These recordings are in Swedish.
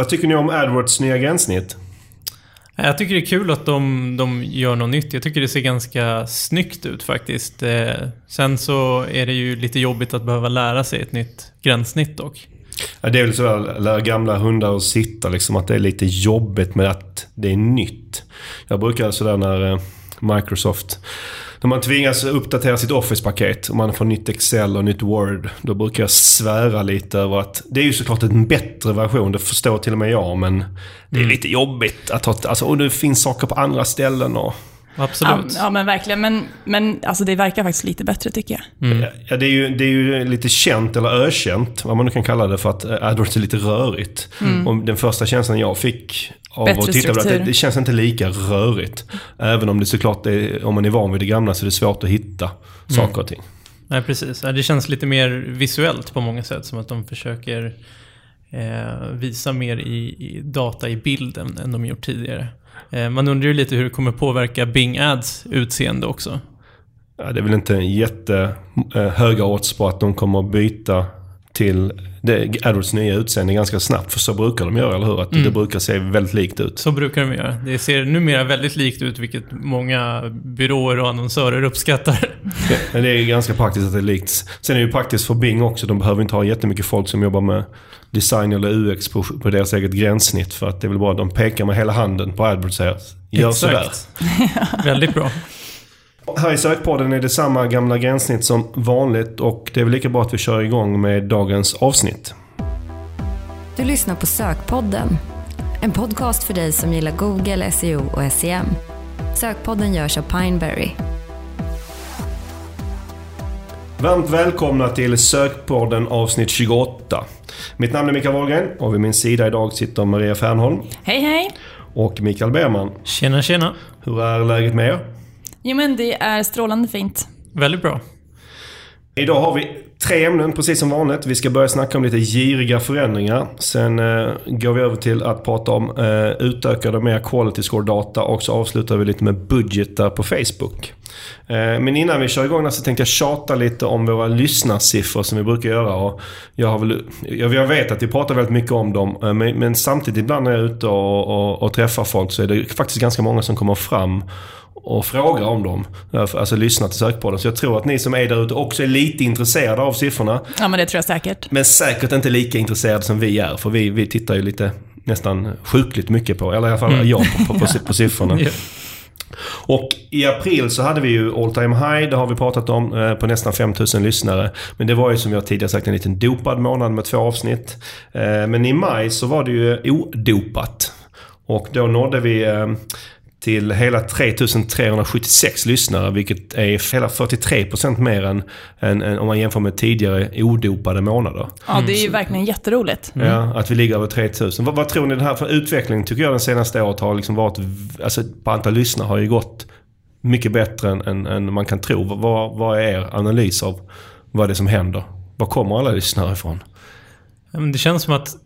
Vad tycker ni om AdWords nya gränssnitt? Jag tycker det är kul att de, de gör något nytt. Jag tycker det ser ganska snyggt ut faktiskt. Eh, sen så är det ju lite jobbigt att behöva lära sig ett nytt gränssnitt dock. Ja, det är väl sådär, lära gamla hundar att sitta liksom. Att det är lite jobbigt med att det är nytt. Jag brukar sådär när eh, Microsoft när man tvingas uppdatera sitt Office-paket och man får nytt Excel och nytt Word. Då brukar jag svära lite över att det är ju såklart en bättre version. Det förstår till och med jag. Men det är mm. lite jobbigt att ha... Alltså, och det finns saker på andra ställen och... Absolut. Ja, ja, men verkligen. Men, men alltså, det verkar faktiskt lite bättre tycker jag. Mm. Ja, det är, ju, det är ju lite känt, eller ökänt, vad man nu kan kalla det, för att AdWords är lite rörigt. Mm. Och den första känslan jag fick av Bättre att titta på det, det känns inte lika rörigt. Även om det såklart är, om man är van vid det gamla så är det svårt att hitta mm. saker och ting. Nej, precis. Det känns lite mer visuellt på många sätt. Som att de försöker eh, visa mer i, i, data i bilden än de gjort tidigare. Eh, man undrar ju lite hur det kommer påverka Bing Ads utseende också. Ja, det är väl inte jättehöga eh, odds på att de kommer att byta till det, AdWords nya utseende ganska snabbt. För så brukar de göra, eller hur? Att mm. Det brukar se väldigt likt ut. Så brukar de göra. Det ser numera väldigt likt ut, vilket många byråer och annonsörer uppskattar. Ja, det är ganska praktiskt att det är likt. Sen är det ju praktiskt för Bing också. De behöver inte ha jättemycket folk som jobbar med design eller UX på, på deras eget gränssnitt. För att det är väl bara att de pekar med hela handen på AdWords och säger gör sådär. väldigt bra. Här i sökpodden är det samma gamla gränssnitt som vanligt och det är väl lika bra att vi kör igång med dagens avsnitt. Du lyssnar på Sökpodden. En podcast för dig som gillar Google, SEO och SEM. Sökpodden görs av Pineberry. Varmt välkomna till Sökpodden avsnitt 28. Mitt namn är Mikael Wahlgren och vid min sida idag sitter Maria Fernholm. Hej hej! Och Mikael Berman. Tjena tjena! Hur är läget med er? Jo men det är strålande fint. Väldigt bra. Idag har vi tre ämnen precis som vanligt. Vi ska börja snacka om lite giriga förändringar. Sen eh, går vi över till att prata om eh, utökade mer quality score-data och så avslutar vi lite med budgetar på Facebook. Eh, men innan vi kör igång så tänkte jag tjata lite om våra lyssnarsiffror som vi brukar göra. Och jag, har väl, jag vet att vi pratar väldigt mycket om dem eh, men, men samtidigt ibland när jag är ute och, och, och träffar folk så är det faktiskt ganska många som kommer fram och frågar om dem. Alltså lyssna till sökpodden. Så jag tror att ni som är där ute också är lite intresserade av siffrorna. Ja, men det tror jag säkert. Men säkert inte lika intresserade som vi är. För vi, vi tittar ju lite nästan sjukligt mycket på, eller i alla fall mm. jag, på, på, på, på siffrorna. yeah. Och i april så hade vi ju all time high, det har vi pratat om, eh, på nästan 5000 lyssnare. Men det var ju som jag tidigare sagt en liten dopad månad med två avsnitt. Eh, men i maj så var det ju odopat. Och då nådde vi eh, till hela 3376 lyssnare, vilket är hela 43% mer än, än, än, om man jämför med tidigare odopade månader. Ja, det är ju verkligen jätteroligt. Mm. Ja, att vi ligger över 3000. Vad, vad tror ni den här för utvecklingen tycker jag den senaste året har liksom varit, alltså på antal lyssnare har ju gått mycket bättre än, än, än man kan tro. Vad, vad är er analys av vad det är som händer? Var kommer alla lyssnare ifrån? Det känns som att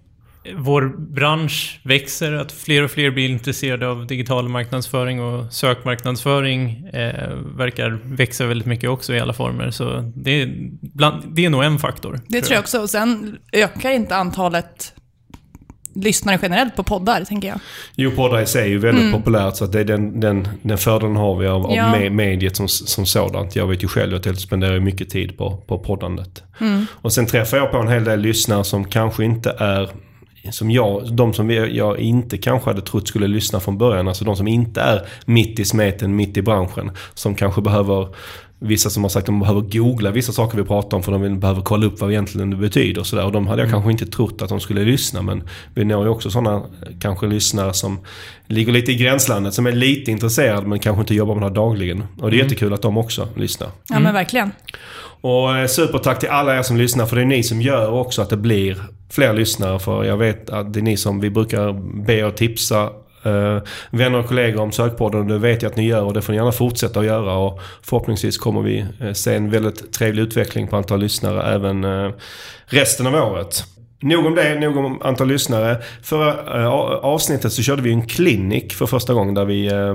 vår bransch växer, att fler och fler blir intresserade av digital marknadsföring och sökmarknadsföring eh, verkar växa väldigt mycket också i alla former. Så det är, bland, det är nog en faktor. Det tror jag också. Och sen ökar inte antalet lyssnare generellt på poddar, tänker jag. Jo, poddar i sig är ju väldigt mm. populärt. Så att det är den, den, den fördelen har vi av, ja. av mediet som, som sådant. Jag vet ju själv att jag spenderar mycket tid på, på poddandet. Mm. Och sen träffar jag på en hel del lyssnare som kanske inte är som jag, de som jag inte kanske hade trott skulle lyssna från början. Alltså de som inte är mitt i smeten, mitt i branschen. Som kanske behöver, vissa som har sagt att de behöver googla vissa saker vi pratar om för de behöver kolla upp vad egentligen det betyder. Och, så där. och de hade jag mm. kanske inte trott att de skulle lyssna. Men vi når ju också sådana kanske lyssnare som ligger lite i gränslandet. Som är lite intresserade men kanske inte jobbar med det här dagligen. Och det är mm. jättekul att de också lyssnar. Ja men verkligen. Och eh, supertack till alla er som lyssnar för det är ni som gör också att det blir fler lyssnare. För jag vet att det är ni som vi brukar be och tipsa eh, vänner och kollegor om Sökpodden och det vet jag att ni gör och det får ni gärna fortsätta att göra. Och förhoppningsvis kommer vi eh, se en väldigt trevlig utveckling på antal lyssnare även eh, resten av året. Nog om det, nog om antal lyssnare. Förra eh, avsnittet så körde vi en klinik för första gången där vi eh,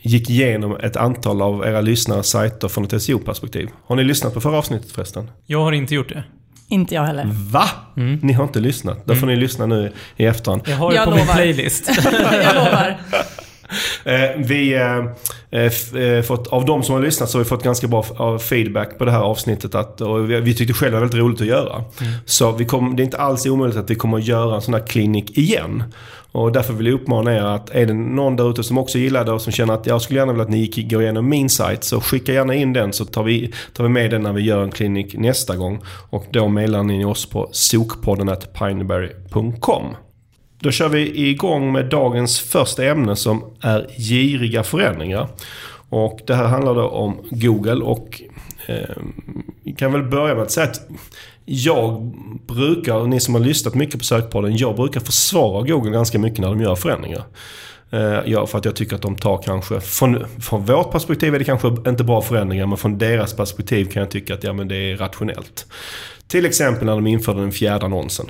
gick igenom ett antal av era lyssnares sajter från ett SEO-perspektiv. Har ni lyssnat på förra avsnittet förresten? Jag har inte gjort det. Inte jag heller. Va? Mm. Ni har inte lyssnat? Då får mm. ni lyssna nu i efterhand. Jag har det på lovar. min playlist. jag lovar. Eh, vi eh, eh, fått, av de som har lyssnat så har vi fått ganska bra feedback på det här avsnittet. Att, och vi, vi tyckte själva det var väldigt roligt att göra. Mm. Så vi kom, det är inte alls omöjligt att vi kommer att göra en sån här klinik igen. Och därför vill jag uppmana er att är det någon där ute som också gillar det och som känner att jag skulle gärna vilja att ni går igenom min sajt så skicka gärna in den så tar vi, tar vi med den när vi gör en klinik nästa gång. Och då mejlar ni oss på sokpodden pineberry.com. Då kör vi igång med dagens första ämne som är giriga förändringar. Och det här handlar då om Google och eh, vi kan väl börja med att säga att jag brukar, och ni som har lyssnat mycket på sökpodden, jag brukar försvara Google ganska mycket när de gör förändringar. Eh, ja, för att jag tycker att de tar kanske, från, från vårt perspektiv är det kanske inte bra förändringar, men från deras perspektiv kan jag tycka att ja, men det är rationellt. Till exempel när de införde den fjärde annonsen.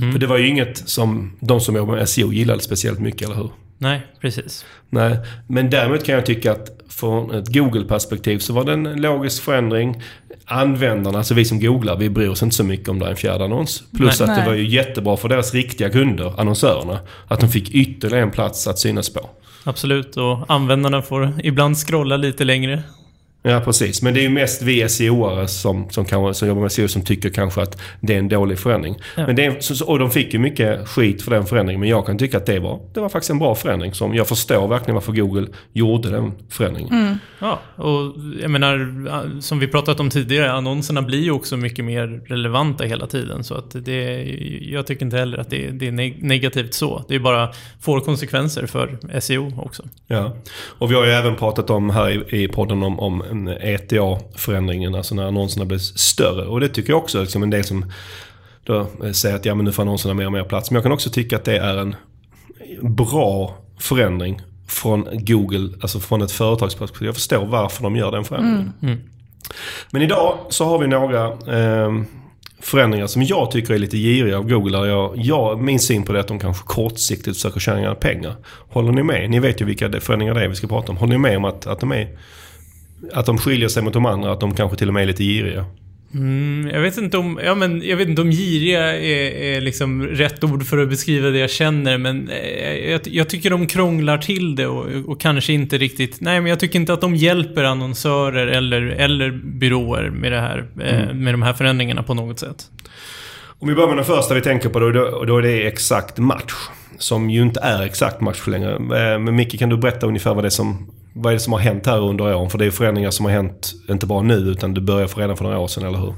Mm. För det var ju inget som de som jobbar med SEO gillade speciellt mycket, eller hur? Nej, precis. Nej, men däremot kan jag tycka att från ett Google-perspektiv så var det en logisk förändring. Användarna, alltså vi som googlar, vi bryr oss inte så mycket om det är en fjärde annons. Plus Nej. att det var ju jättebra för deras riktiga kunder, annonsörerna, att de fick ytterligare en plats att synas på. Absolut, och användarna får ibland scrolla lite längre. Ja, precis. Men det är ju mest vi SEO-are som, som, kan, som jobbar med SEO som tycker kanske att det är en dålig förändring. Ja. Men det är, och de fick ju mycket skit för den förändringen. Men jag kan tycka att det var, det var faktiskt en bra förändring. Som jag förstår verkligen varför Google gjorde den förändringen. Mm. Ja, och jag menar, som vi pratat om tidigare, annonserna blir ju också mycket mer relevanta hela tiden. Så att det, jag tycker inte heller att det, det är negativt så. Det är bara får konsekvenser för SEO också. Ja, och vi har ju även pratat om här i, i podden om, om ETA-förändringen, alltså när annonserna blir större. Och det tycker jag också, liksom en del som då säger att ja, men nu får annonserna mer och mer plats. Men jag kan också tycka att det är en bra förändring från Google, alltså från ett företagsperspektiv. Jag förstår varför de gör den förändringen. Mm. Mm. Men idag så har vi några eh, förändringar som jag tycker är lite giriga av Google. Jag, jag, min syn på det är att de kanske kortsiktigt försöker tjäna pengar. Håller ni med? Ni vet ju vilka förändringar det är vi ska prata om. Håller ni med om att, att de är att de skiljer sig mot de andra, att de kanske till och med är lite giriga. Mm, jag vet inte om, ja men jag vet inte om giriga är, är liksom rätt ord för att beskriva det jag känner, men eh, jag, jag tycker de krånglar till det och, och, kanske inte riktigt, nej men jag tycker inte att de hjälper annonsörer eller, eller byråer med det här, eh, mm. med de här förändringarna på något sätt. Om vi börjar med den första vi tänker på då, då, då är det exakt match. Som ju inte är exakt match längre. Eh, men Micke, kan du berätta ungefär vad det är som vad är det som har hänt här under åren? För det är förändringar som har hänt, inte bara nu, utan det började för redan för några år sedan, eller hur?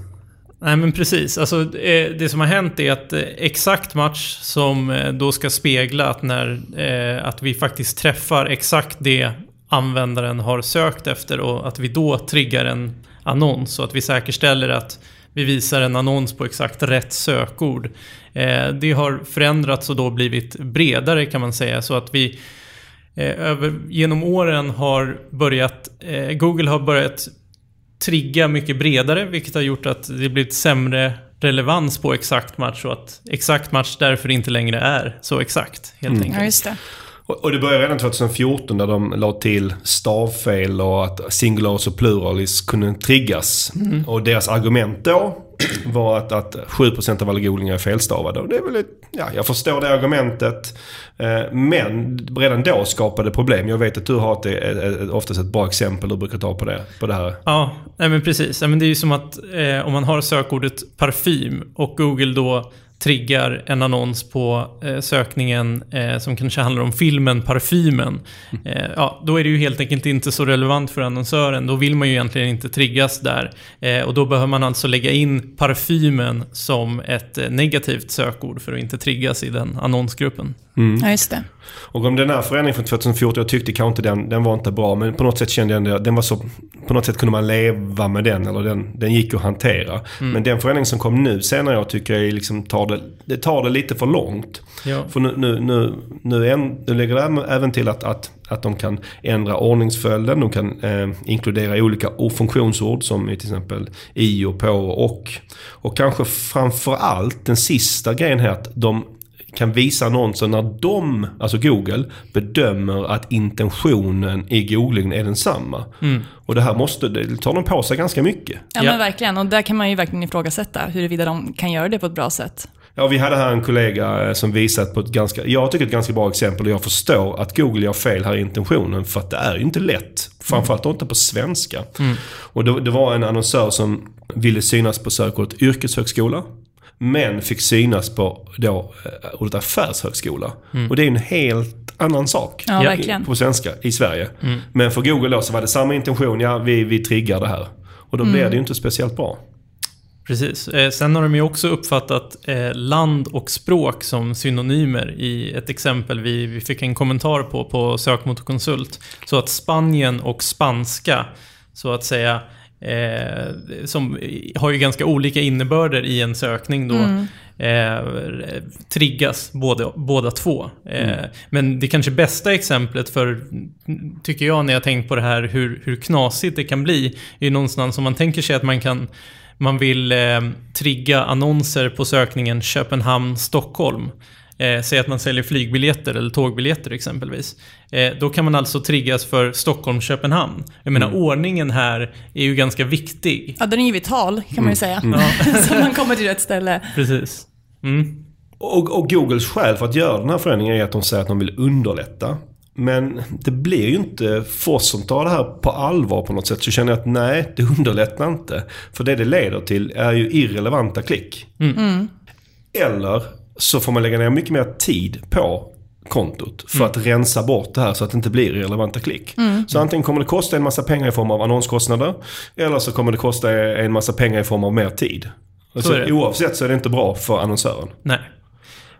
Nej men precis. Alltså, eh, det som har hänt är att eh, exakt match som eh, då ska spegla att, när, att vi faktiskt träffar exakt det användaren har sökt efter och att vi då triggar en annons och att vi säkerställer att vi visar en annons på exakt rätt sökord. Det har förändrats och då blivit bredare kan man säga så att vi över, genom åren har börjat, eh, Google har börjat trigga mycket bredare, vilket har gjort att det blivit sämre relevans på exakt match och att exakt match därför inte längre är så exakt, helt mm. enkelt. Ja, just det. Och det började redan 2014 där de la till stavfel och att singularis och pluralis kunde triggas. Mm. Och deras argument då var att, att 7% av alla googlingar är felstavade. Och det är väl ett, ja, jag förstår det argumentet. Eh, men redan då skapade problem. Jag vet att du har ett, ett, ett, oftast ett bra exempel du brukar ta på det, på det här. Ja, nej men precis. men det är ju som att eh, om man har sökordet parfym och Google då triggar en annons på eh, sökningen eh, som kanske handlar om filmen Parfymen. Mm. Eh, ja, då är det ju helt enkelt inte så relevant för annonsören. Då vill man ju egentligen inte triggas där. Eh, och då behöver man alltså lägga in parfymen som ett eh, negativt sökord för att inte triggas i den annonsgruppen. Mm. Ja, just det. Och om den här förändringen från 2014, jag tyckte kanske inte den, den var inte bra. Men på något sätt kände jag att den var så... På något sätt kunde man leva med den. Eller den, den gick att hantera. Mm. Men den förändringen som kom nu senare jag tycker jag liksom tar det, det tar det lite för långt. Ja. För nu, nu, nu, nu, en, nu lägger det även till att, att, att de kan ändra ordningsföljden. De kan eh, inkludera olika funktionsord som till exempel i och på och och. Och kanske framförallt den sista grejen här att de kan visa annonser när de, alltså Google, bedömer att intentionen i googlingen är densamma. Mm. Och det här måste, det tar de på sig ganska mycket. Ja, ja men verkligen. Och där kan man ju verkligen ifrågasätta huruvida de kan göra det på ett bra sätt. Ja, vi hade här en kollega eh, som visat på ett ganska, jag tycker ett ganska bra exempel och jag förstår att Google gör fel här i intentionen för att det är ju inte lätt. Framförallt mm. inte på svenska. Mm. Och det, det, var en annonsör som ville synas på sökordet yrkeshögskola. Men fick synas på då eh, ordet affärshögskola. Mm. Och det är en helt annan sak ja, på svenska i Sverige. Mm. Men för Google då så var det samma intention, ja vi, vi triggar det här. Och då mm. blir det ju inte speciellt bra. Precis. Eh, sen har de ju också uppfattat eh, land och språk som synonymer i ett exempel vi, vi fick en kommentar på på Sökmotorkonsult. Så att Spanien och spanska, så att säga, eh, som har ju ganska olika innebörder i en sökning då. Mm. Eh, triggas båda, båda två. Eh, mm. Men det kanske bästa exemplet för, tycker jag, när jag tänkt på det här, hur, hur knasigt det kan bli, är ju någonstans om man tänker sig att man kan man vill eh, trigga annonser på sökningen Köpenhamn-Stockholm. Eh, säg att man säljer flygbiljetter eller tågbiljetter exempelvis. Eh, då kan man alltså triggas för Stockholm-Köpenhamn. Jag menar mm. ordningen här är ju ganska viktig. Ja, den är ju vital kan man ju säga. Mm. Så man kommer till rätt ställe. Precis. Mm. Och, och, Googles skäl för att göra den här förändringen är att de säger att de vill underlätta. Men det blir ju inte, för oss som tar det här på allvar på något sätt, så känner jag att nej, det underlättar inte. För det det leder till är ju irrelevanta klick. Mm. Mm. Eller så får man lägga ner mycket mer tid på kontot för mm. att rensa bort det här så att det inte blir irrelevanta klick. Mm. Så antingen kommer det kosta en massa pengar i form av annonskostnader eller så kommer det kosta en massa pengar i form av mer tid. Så oavsett så är det inte bra för annonsören. Nej.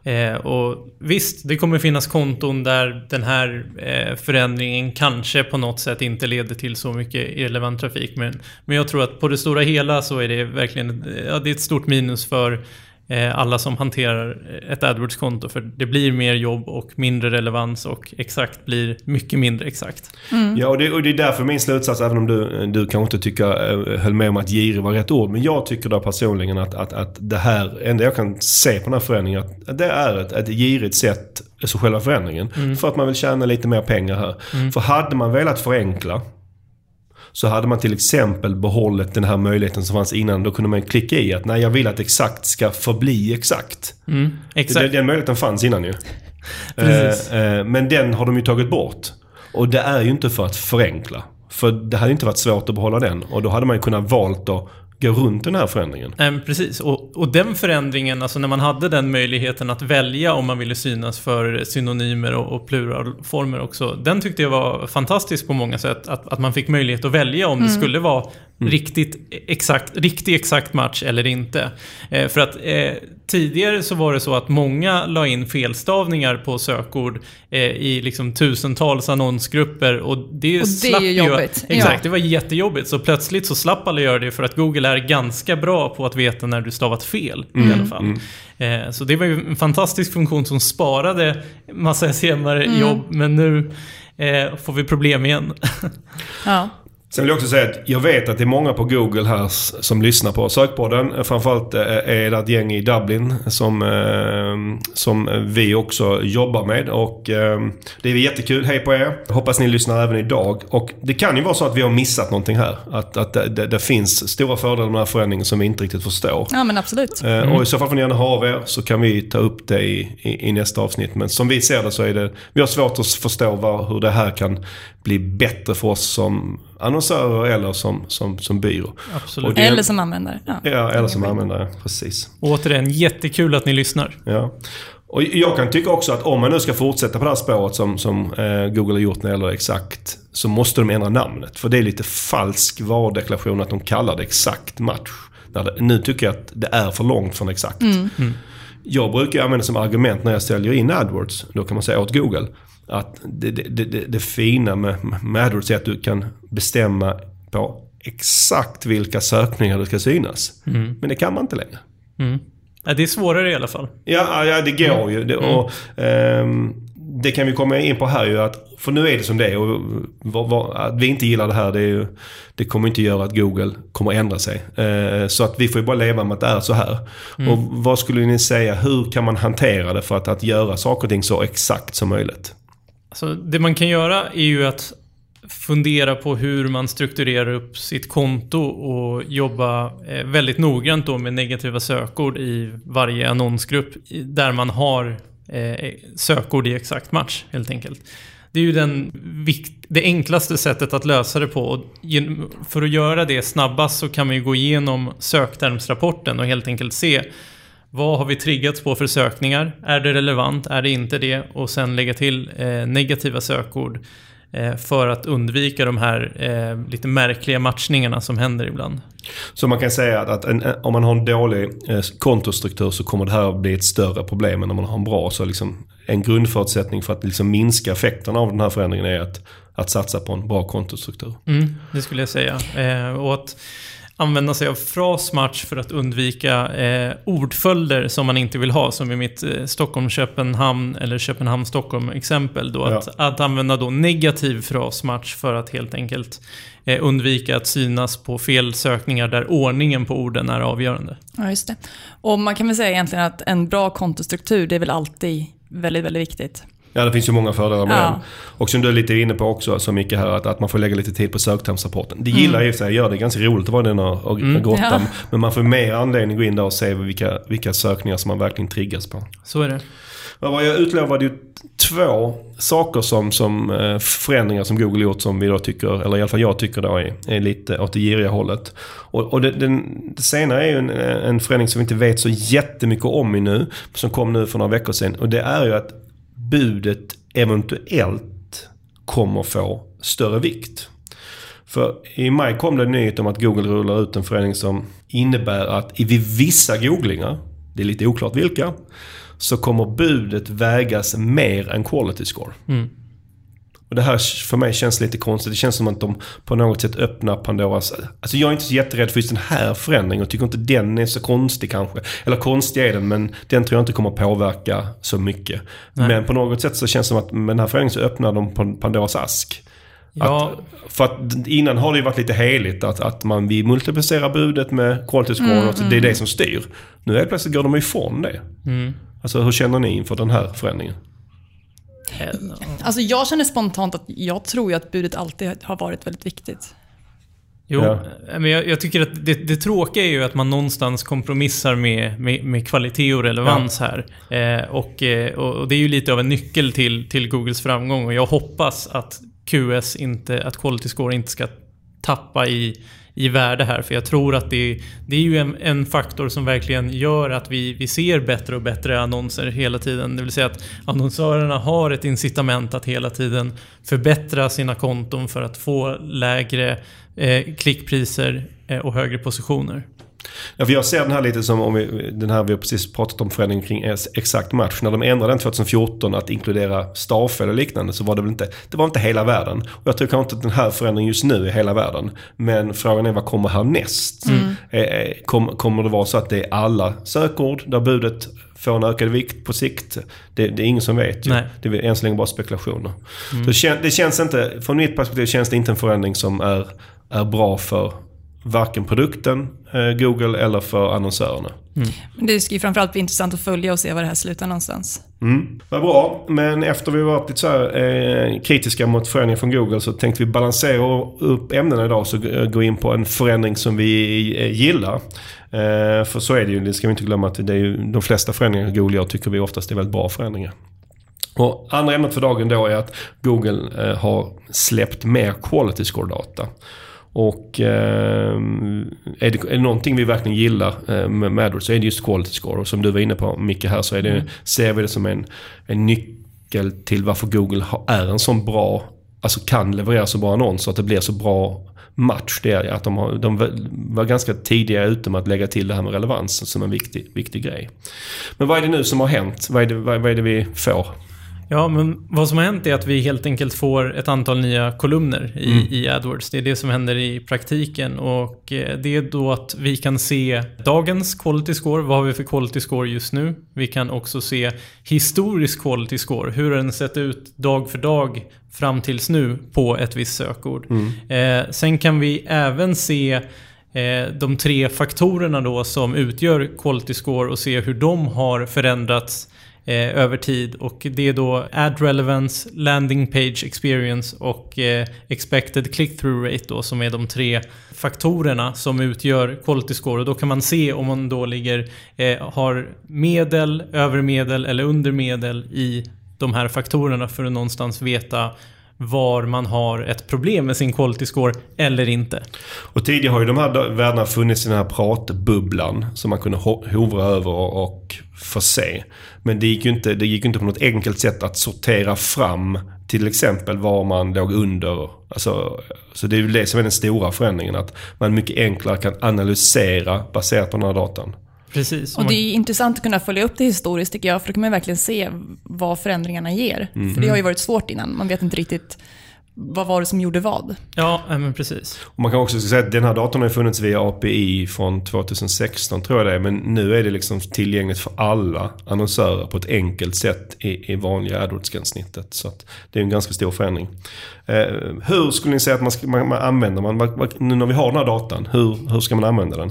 Eh, och visst, det kommer finnas konton där den här eh, förändringen kanske på något sätt inte leder till så mycket irrelevant trafik. Men, men jag tror att på det stora hela så är det verkligen ja, det är ett stort minus för Eh, alla som hanterar ett AdWords-konto. För det blir mer jobb och mindre relevans och exakt blir mycket mindre exakt. Mm. Ja, och det, och det, är därför min slutsats, även om du, du kanske inte tycker, äh, höll med om att girig var rätt ord. Men jag tycker då personligen att, att, att det här, enda jag kan se på den här förändringen, att det är ett, ett girigt sätt, alltså själva förändringen. Mm. För att man vill tjäna lite mer pengar här. Mm. För hade man velat förenkla så hade man till exempel behållit den här möjligheten som fanns innan. Då kunde man klicka i att nej, jag vill att exakt ska förbli exakt. Mm, exakt. Den, den möjligheten fanns innan ju. eh, eh, men den har de ju tagit bort. Och det är ju inte för att förenkla. För det hade inte varit svårt att behålla den. Och då hade man ju kunnat valt att gå runt den här förändringen. Mm, precis, och, och den förändringen, alltså när man hade den möjligheten att välja om man ville synas för synonymer och, och pluralformer också. Den tyckte jag var fantastisk på många sätt. Att, att man fick möjlighet att välja om mm. det skulle vara Mm. Riktigt exakt, riktig exakt match eller inte. Eh, för att eh, tidigare så var det så att många la in felstavningar på sökord eh, i liksom tusentals annonsgrupper och det, och det slapp är ju jobbigt. Ju, exakt, ja. det var jättejobbigt. Så plötsligt så slapp alla göra det för att Google är ganska bra på att veta när du stavat fel mm. i alla fall. Mm. Eh, så det var ju en fantastisk funktion som sparade massa SEM-jobb mm. men nu eh, får vi problem igen. ja. Sen vill jag också säga att jag vet att det är många på Google här som lyssnar på Sökpodden. Framförallt eh, är det ett gäng i Dublin som, eh, som vi också jobbar med. Och eh, det är jättekul. Hej på er! Hoppas ni lyssnar även idag. Och det kan ju vara så att vi har missat någonting här. Att, att det, det, finns stora fördelar med den här förändringen som vi inte riktigt förstår. Ja men absolut. Mm. Och i så fall får ni gärna ha av er så kan vi ta upp det i, i, i, nästa avsnitt. Men som vi ser det så är det, vi har svårt att förstå var, hur det här kan bli bättre för oss som annonsörer eller som, som, som byrå. Absolut. eller som användare. Ja, ja eller som användare. Precis. återigen, jättekul att ni lyssnar. Ja. Och jag kan tycka också att om man nu ska fortsätta på det här spåret som, som eh, Google har gjort när det gäller exakt. Så måste de ändra namnet. För det är lite falsk varudeklaration att de kallar det exakt match. Det, nu tycker jag att det är för långt från exakt. Mm. Mm. Jag brukar använda som argument när jag säljer in AdWords. Då kan man säga åt Google att det, det, det, det fina med, med AdWords är att du kan bestämma på exakt vilka sökningar det ska synas. Mm. Men det kan man inte längre. Mm. Ja, det är svårare i alla fall. Ja, ja det går mm. ju. Det, och, um, det kan vi komma in på här ju att, för nu är det som det är och vad, vad, att vi inte gillar det här det, ju, det kommer inte göra att Google kommer ändra sig. Eh, så att vi får ju bara leva med att det är så här. Mm. Och vad skulle ni säga, hur kan man hantera det för att, att göra saker och ting så exakt som möjligt? Alltså, det man kan göra är ju att fundera på hur man strukturerar upp sitt konto och jobba eh, väldigt noggrant då med negativa sökord i varje annonsgrupp där man har eh, sökord i exakt match helt enkelt. Det är ju den det enklaste sättet att lösa det på. För att göra det snabbast så kan man ju gå igenom söktermsrapporten och helt enkelt se vad har vi triggats på för sökningar? Är det relevant? Är det inte det? Och sen lägga till eh, negativa sökord Eh, för att undvika de här eh, lite märkliga matchningarna som händer ibland. Så man kan säga att, en, om man har en dålig eh, kontostruktur så kommer det här att bli ett större problem än om man har en bra. Så liksom, en grundförutsättning för att liksom minska effekterna av den här förändringen är att, att satsa på en bra kontostruktur. Mm, det skulle jag säga. Eh, och att använda sig av frasmatch för att undvika eh, ordföljder som man inte vill ha. Som i mitt eh, Stockholm-Köpenhamn eller Köpenhamn-Stockholm exempel. Då, ja. att, att använda då negativ frasmatch för att helt enkelt eh, undvika att synas på felsökningar där ordningen på orden är avgörande. Ja, just det. Och man kan väl säga egentligen att en bra kontostruktur, det är väl alltid väldigt, väldigt viktigt. Ja, det finns ju många fördelar med ja. den. Och som du är lite inne på också, så mycket här, att, att man får lägga lite tid på söktermsrapporten. Det gillar mm. jag i sig, gör det ganska roligt att vara den och, och mm. grotta. Ja. Men man får mer anledning att gå in där och se vilka, vilka sökningar som man verkligen triggas på. Så är det. Jag utlovade ju två saker som, som eh, förändringar som Google gjort som vi då tycker, eller i alla fall jag tycker då är, är lite åt det giriga hållet. Och, och det, den, det senare är ju en, en förändring som vi inte vet så jättemycket om i nu, som kom nu för några veckor sedan. Och det är ju att budet eventuellt kommer få större vikt. För i maj kom det en nyhet om att Google rullar ut en förändring som innebär att vid vissa googlingar, det är lite oklart vilka, så kommer budet vägas mer än quality score. Mm. Och det här för mig känns lite konstigt. Det känns som att de på något sätt öppnar Pandoras... Alltså jag är inte så jätterädd för just den här förändringen och tycker inte den är så konstig kanske. Eller konstig är den men den tror jag inte kommer påverka så mycket. Nej. Men på något sätt så känns det som att med den här förändringen så öppnar de Pandoras ask. Ja. Att, för att innan har det ju varit lite heligt att, att man vill multiplicera budet med quality score mm, och det är mm. det som styr. Nu helt plötsligt går de ifrån det. Mm. Alltså hur känner ni inför den här förändringen? Alltså jag känner spontant att jag tror ju att budet alltid har varit väldigt viktigt. Jo, ja. men jag, jag, tycker att det, det tråkiga är ju att man någonstans kompromissar med, med, med kvalitet och relevans ja. här. Eh, och, eh, och, det är ju lite av en nyckel till, till Googles framgång och jag hoppas att QS inte, att quality score inte ska tappa i, i värde här. För jag tror att det, det är ju en, en, faktor som verkligen gör att vi, vi ser bättre och bättre annonser hela tiden. Det vill säga att annonsörerna har ett incitament att hela tiden förbättra sina konton för att få lägre eh, klickpriser eh, och högre positioner. Ja, för jag ser den här lite som om vi, den här vi har precis pratat om förändringen kring exakt match. När de ändrade den 2014 att inkludera stavfel och liknande så var det väl inte, det var inte hela världen. Och jag tror kanske inte att den här förändringen just nu är hela världen. Men frågan är vad kommer härnäst? Mm. Eh, kom, kommer det vara så att det är alla sökord där budet får en ökad vikt på sikt? Det, det är ingen som vet ju. Det är än så länge bara spekulationer. Mm. Så det, kän, det känns inte, från mitt perspektiv känns det inte en förändring som är, är bra för varken produkten, eh, Google eller för annonsörerna. Mm. Det ska ju framförallt bli intressant att följa och se var det här slutar någonstans. Mm. Vad bra. Men efter vi varit lite så här, eh, kritiska mot förändringen från Google så tänkte vi balansera upp ämnena idag så gå in på en förändring som vi eh, gillar. Eh, för så är det ju, det ska vi inte glömma att det är ju de flesta förändringar Google gör tycker vi oftast är väldigt bra förändringar. Och andra ämnet för dagen då är att Google eh, har släppt mer quality score-data. Och eh, är, det, är det någonting vi verkligen gillar eh, med AdWords så är det just quality score. Och som du var inne på Micke här så är det, mm. ser vi det som en, en nyckel till varför Google är en sån bra, alltså kan leverera så bra annonser. Att det blir så bra match. Det är att de, har, de var ganska tidiga ute med att lägga till det här med relevans som en viktig, viktig grej. Men vad är det nu som har hänt? Vad är det, vad, vad är det vi får? Ja, men vad som har hänt är att vi helt enkelt får ett antal nya kolumner i, mm. i AdWords. Det är det som händer i praktiken och eh, det är då att vi kan se dagens quality score. Vad har vi för quality score just nu? Vi kan också se historisk quality score. Hur har den sett ut dag för dag fram tills nu på ett visst sökord? Mm. Eh, sen kan vi även se eh, de tre faktorerna då som utgör quality score och se hur de har förändrats eh, över tid. Och det är då Ad Relevance, Landing Page Experience och eh, Expected Click-Through Rate då, som är de tre faktorerna som utgör Quality Score. Och då kan man se om man då ligger, eh, har medel, övermedel eller under medel i de här faktorerna för att någonstans veta var man har ett problem med sin quality score eller inte. Och tidigare har ju de här värdena funnits i den här pratbubblan som man kunde hovra över och få se. Men det gick ju inte, det gick inte på något enkelt sätt att sortera fram till exempel var man låg under. Alltså, så det är ju det som är den stora förändringen. Att man mycket enklare kan analysera baserat på den här datan. Precis. Och det är intressant att kunna följa upp det historiskt tycker jag, för då kan man verkligen se vad förändringarna ger. Mm. För det har ju varit svårt innan, man vet inte riktigt vad var det som gjorde vad? Ja, men precis. Och man kan också säga att den här datorn har funnits via API från 2016 tror jag det är. Men nu är det liksom tillgängligt för alla annonsörer på ett enkelt sätt i, i vanliga AdWords-gränssnittet. Så det är en ganska stor förändring. Eh, hur skulle ni säga att man, ska, man, man använder man, nu när vi har den här datan, hur, hur ska man använda den?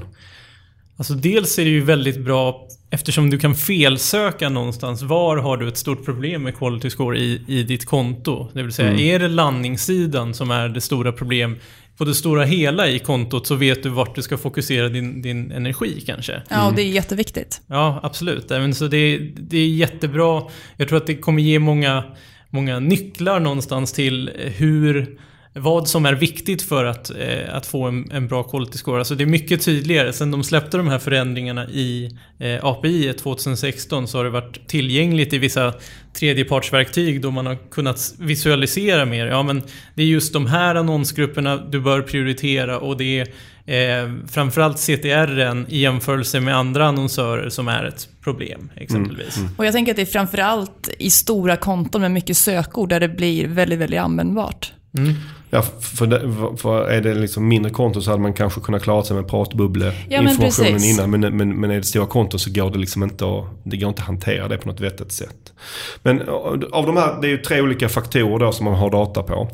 Alltså dels är det ju väldigt bra eftersom du kan felsöka någonstans. Var har du ett stort problem med quality score i, i ditt konto? Det vill säga, mm. är det landningssidan som är det stora problemet på det stora hela i kontot så vet du vart du ska fokusera din, din energi kanske. Ja, och det är jätteviktigt. Ja, absolut. Så det, det är jättebra. Jag tror att det kommer ge många, många nycklar någonstans till hur vad som är viktigt för att, eh, att få en, en, bra quality score. Alltså det är mycket tydligare. Sen de släppte de här förändringarna i eh, API 2016 så har det varit tillgängligt i vissa tredjepartsverktyg då man har kunnat visualisera mer. Ja men det är just de här annonsgrupperna du bör prioritera och det är eh, framförallt CTR i jämförelse med andra annonsörer som är ett problem exempelvis. Mm, mm. Och jag tänker att det är framförallt i stora konton med mycket sökord där det blir väldigt, väldigt användbart. Mm. Ja, för, det, för är det liksom mindre konton så hade man kanske kunnat klara sig med pratbubbleinformationen ja, innan. Men, men, men är det stora konton så går det liksom inte att, det går inte att hantera det på något vettigt sätt. Men av de här, det är ju tre olika faktorer då som man har data på.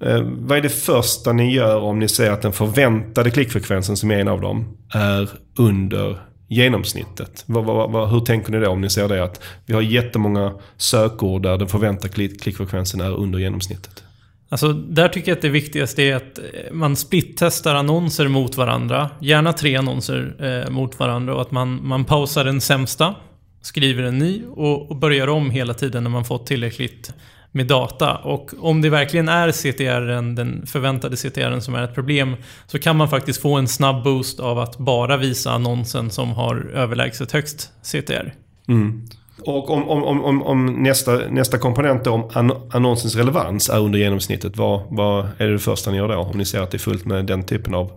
Eh, vad är det första ni gör om ni ser att den förväntade klickfrekvensen som är en av dem är under genomsnittet. Vad, vad, vad, hur tänker ni då om ni ser det att vi har jättemånga sökord där den förväntade klickfrekvensen är under genomsnittet? Alltså, där tycker jag att det viktigaste är att eh, man splittestar annonser mot varandra. Gärna tre annonser eh, mot varandra och att man, man pausar den sämsta, skriver en ny och, och börjar om hela tiden när man fått tillräckligt med data. Och om det verkligen är CTR, den förväntade CTR som är ett problem, så kan man faktiskt få en snabb boost av att bara visa annonsen som har överlägset högst CTR. Mm. Och om, om, om, om, nästa, nästa komponent då, om annonsens relevans är under genomsnittet, vad, vad är det, det första ni gör då? Om ni ser att det är fullt med den typen av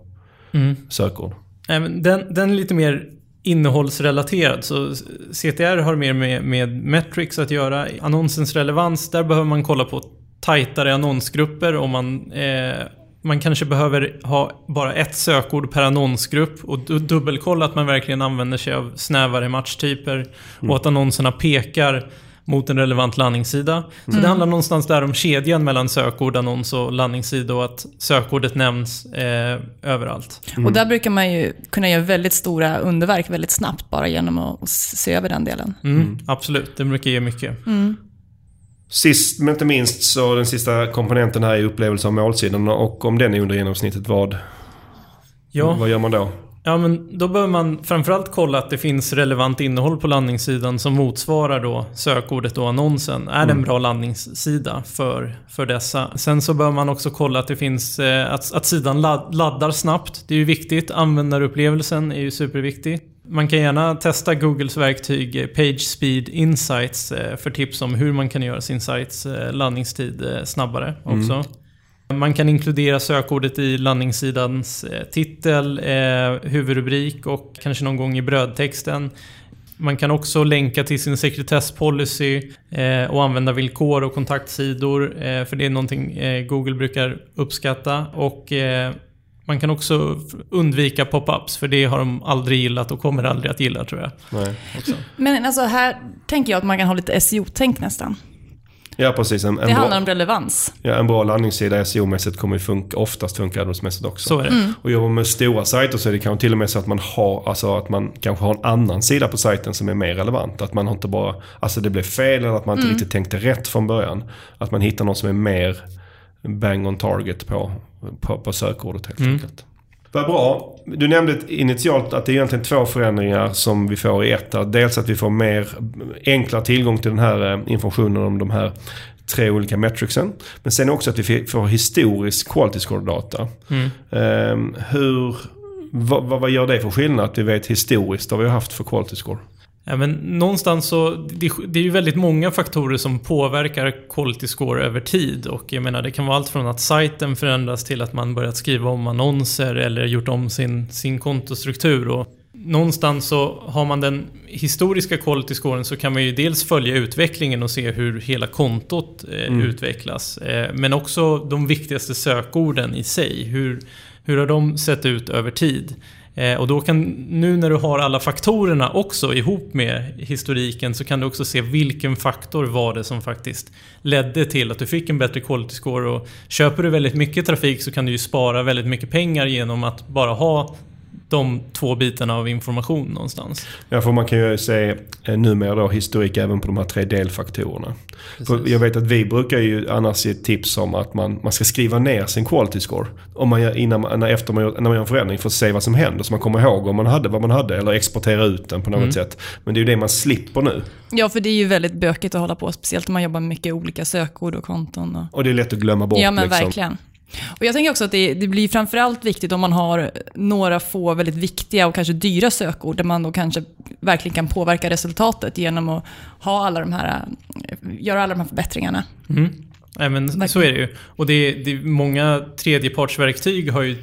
mm. sökord? Den, den är lite mer innehållsrelaterad. Så CTR har mer med, med metrics att göra. Annonsens relevans, där behöver man kolla på tajtare annonsgrupper om man eh, man kanske behöver ha bara ett sökord per annonsgrupp och dubbelkolla att man verkligen använder sig av snävare matchtyper mm. och att annonserna pekar mot en relevant landningssida. Så mm. det handlar någonstans där om kedjan mellan sökord, annons och landningssida och att sökordet nämns eh, överallt. Mm. Och där brukar man ju kunna göra väldigt stora underverk väldigt snabbt bara genom att se över den delen. Mm, mm. absolut, det brukar ge mycket. Mm. Sist men inte minst så den sista komponenten här är upplevelse av målsidan och om den är under genomsnittet, vad, ja. vad gör man då? Ja, men då behöver man framförallt kolla att det finns relevant innehåll på landningssidan som motsvarar då sökordet och annonsen. Är det en mm. bra landningssida för, för dessa? Sen så bör man också kolla att det finns, eh, att, att sidan laddar snabbt. Det är ju viktigt. Användarupplevelsen är ju superviktig. Man kan gärna testa Googles verktyg eh, PageSpeed Insights eh, för tips om hur man kan göra sin sajts eh, landningstid snabbare också. Mm. Man kan inkludera sökordet i landningssidans titel, huvudrubrik och kanske någon gång i brödtexten. Man kan också länka till sin sekretesspolicy och använda villkor och kontaktsidor. För det är någonting Google brukar uppskatta. Och man kan också undvika pop-ups, för det har de aldrig gillat och kommer aldrig att gilla tror jag. Nej. Också. Men alltså här tänker jag att man kan ha lite SEO-tänk nästan. Ja, precis. En, en Det bra, handlar om relevans. ja, en bra landningssida SEO-mässigt kommer ju funka, oftast funka AdWords-mässigt också. Så är det. Och jobbar man med stora sajter så är det kanske till och med så att man har, alltså att man kanske har en annan sida på sajten som är mer relevant. Att man har inte bara, alltså det blev fel eller att man inte riktigt tänkte rätt från början. Att man hittar något som är mer bang on target på, på, på sökordet helt enkelt. Vad bra. Du nämnde initialt att det är egentligen två förändringar som vi får i ett. Dels att vi får mer enklare tillgång till den här eh, informationen om de här tre olika metricsen. Men sen också att vi får historisk quality score-data. Ehm, hur, vad, vad, vad gör det för skillnad att vi vet historiskt vad vi har haft för quality score? Ja, men någonstans så, det, det är ju väldigt många faktorer som påverkar quality score över tid. Och jag menar, det kan vara allt från att sajten förändras till att man börjat skriva om annonser eller gjort om sin, sin kontostruktur. Och någonstans så har man den historiska quality scoren så kan man ju dels följa utvecklingen och se hur hela kontot eh, utvecklas. Eh, men också de viktigaste sökorden i sig. Hur, hur har de sett ut över tid? Eh, och då kan, nu när du har alla faktorerna också ihop med historiken så kan du också se vilken faktor var det som faktiskt ledde till att du fick en bättre quality score. Och köper du väldigt mycket trafik så kan du ju spara väldigt mycket pengar genom att bara ha de två bitarna av information någonstans. Ja, för man kan ju se eh, numera då historik även på de här tre delfaktorerna. För jag vet att vi brukar ju annars ge tips om att man, man ska skriva ner sin quality score. Om man gör, innan, man- efter man gör, när man gör en förändring för att se vad som händer. Så man kommer ihåg om man hade vad man hade eller exportera ut den på något sätt. Men det är ju det man slipper nu. Ja, för det är ju väldigt bökigt att hålla på, speciellt om man jobbar med mycket olika sökord och konton. Och... Och det är lätt att glömma bort. Ja, men liksom. verkligen. Och jag tänker också att det, det blir framförallt viktigt om man har några få väldigt viktiga och kanske dyra sökord, där man då kanske verkligen kan påverka resultatet genom att ha alla de här, eh, göra alla de här förbättringarna. Mm men så är det ju. Och det, det, många tredjepartsverktyg har ju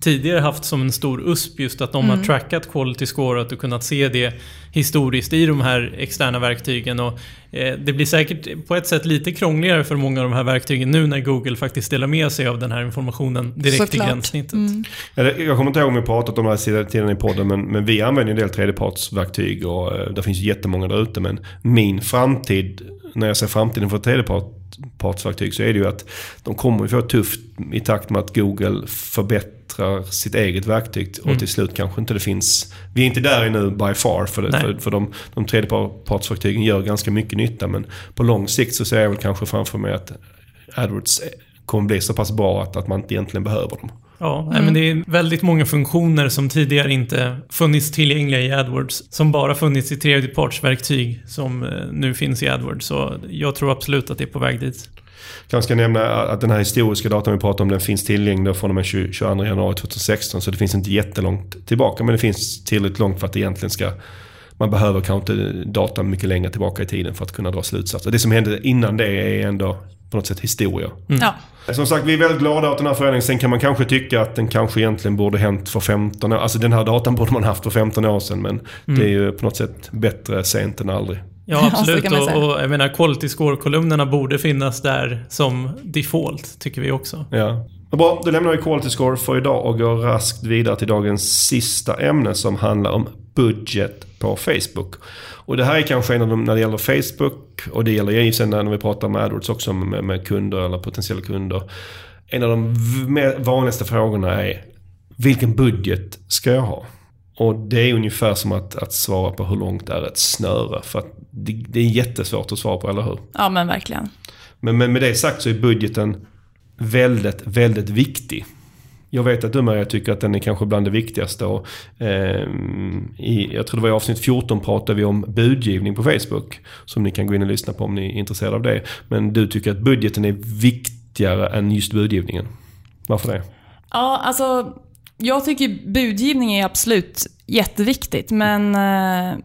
tidigare haft som en stor USP just att de Mm. har trackat quality score och att du kunnat se det historiskt i de här externa verktygen. Och, eh, det blir säkert på ett sätt lite krångligare för många av de här verktygen nu när Google faktiskt delar med sig av den här informationen direkt Såklart. i gränssnittet. Eller, Jag kommer inte ihåg om vi pratat om det här sidan- tiden i podden men, men vi använder en del tredjepartsverktyg och eh, det finns jättemånga där ute. Men min framtid, när jag ser framtiden för tredjepartsverktyg så är det ju att de kommer få tufft i takt med att Google förbättrar sitt eget verktyg och till slut kanske inte det finns... Vi är inte där ännu by far för, det, för, för de, de tredjepartsverktygen gör ganska mycket nytta men på lång sikt så ser jag väl kanske framför mig att AdWords kommer bli så pass bra att, att man inte egentligen behöver dem. Ja, nej, men det är väldigt många funktioner som tidigare inte funnits tillgängliga i AdWords. Som bara funnits i tredjepartsverktyg som eh, nu finns i AdWords. Så jag tror absolut att det är på väg dit. Kanske ska nämna att den här historiska datan vi pratar om den finns tillgänglig från och med 20 22 januari 2016. Så det finns inte jättelångt tillbaka men det finns tillräckligt långt för att det egentligen ska... Man behöver kanske inte data mycket längre tillbaka i tiden för att kunna dra slutsatser. Det som hände innan det är ändå på något sätt historia. Ja. Som sagt, vi är väldigt glada åt den här förändringen. Sen kan man kanske tycka att den kanske egentligen borde hänt för 15 år. Alltså den här datan borde man haft för 15 år sedan. Men det är ju på något sätt bättre sent än aldrig. Ja, Ja, absolut. man och, och jag menar, quality score-kolumnerna borde finnas där som default, tycker vi också. Ja. Bra, då lämnar vi Quality Score för idag och går raskt vidare till dagens sista ämne som handlar om budget på Facebook. Och det här är kanske en av de, när det gäller Facebook och det gäller ju sen när vi pratar med AdWords också med, med kunder eller potentiella kunder. En av de vanligaste frågorna är vilken budget ska jag ha? Och det är ungefär som att, att svara på hur långt är ett snöre. För att det, det är jättesvårt att svara på, eller hur? ja, men verkligen. Men, men med det sagt så är budgeten väldigt, väldigt viktig. Jag vet att du Maria tycker att den är kanske bland det viktigaste. Och, eh, i, jag tror det var i avsnitt 14 pratade vi om budgivning på Facebook. Som ni kan gå in och lyssna på om ni är intresserade av det. Men du tycker att budgeten är viktigare än just budgivningen. Varför det? Ja, alltså jag tycker budgivning är absolut jätteviktigt, men eh,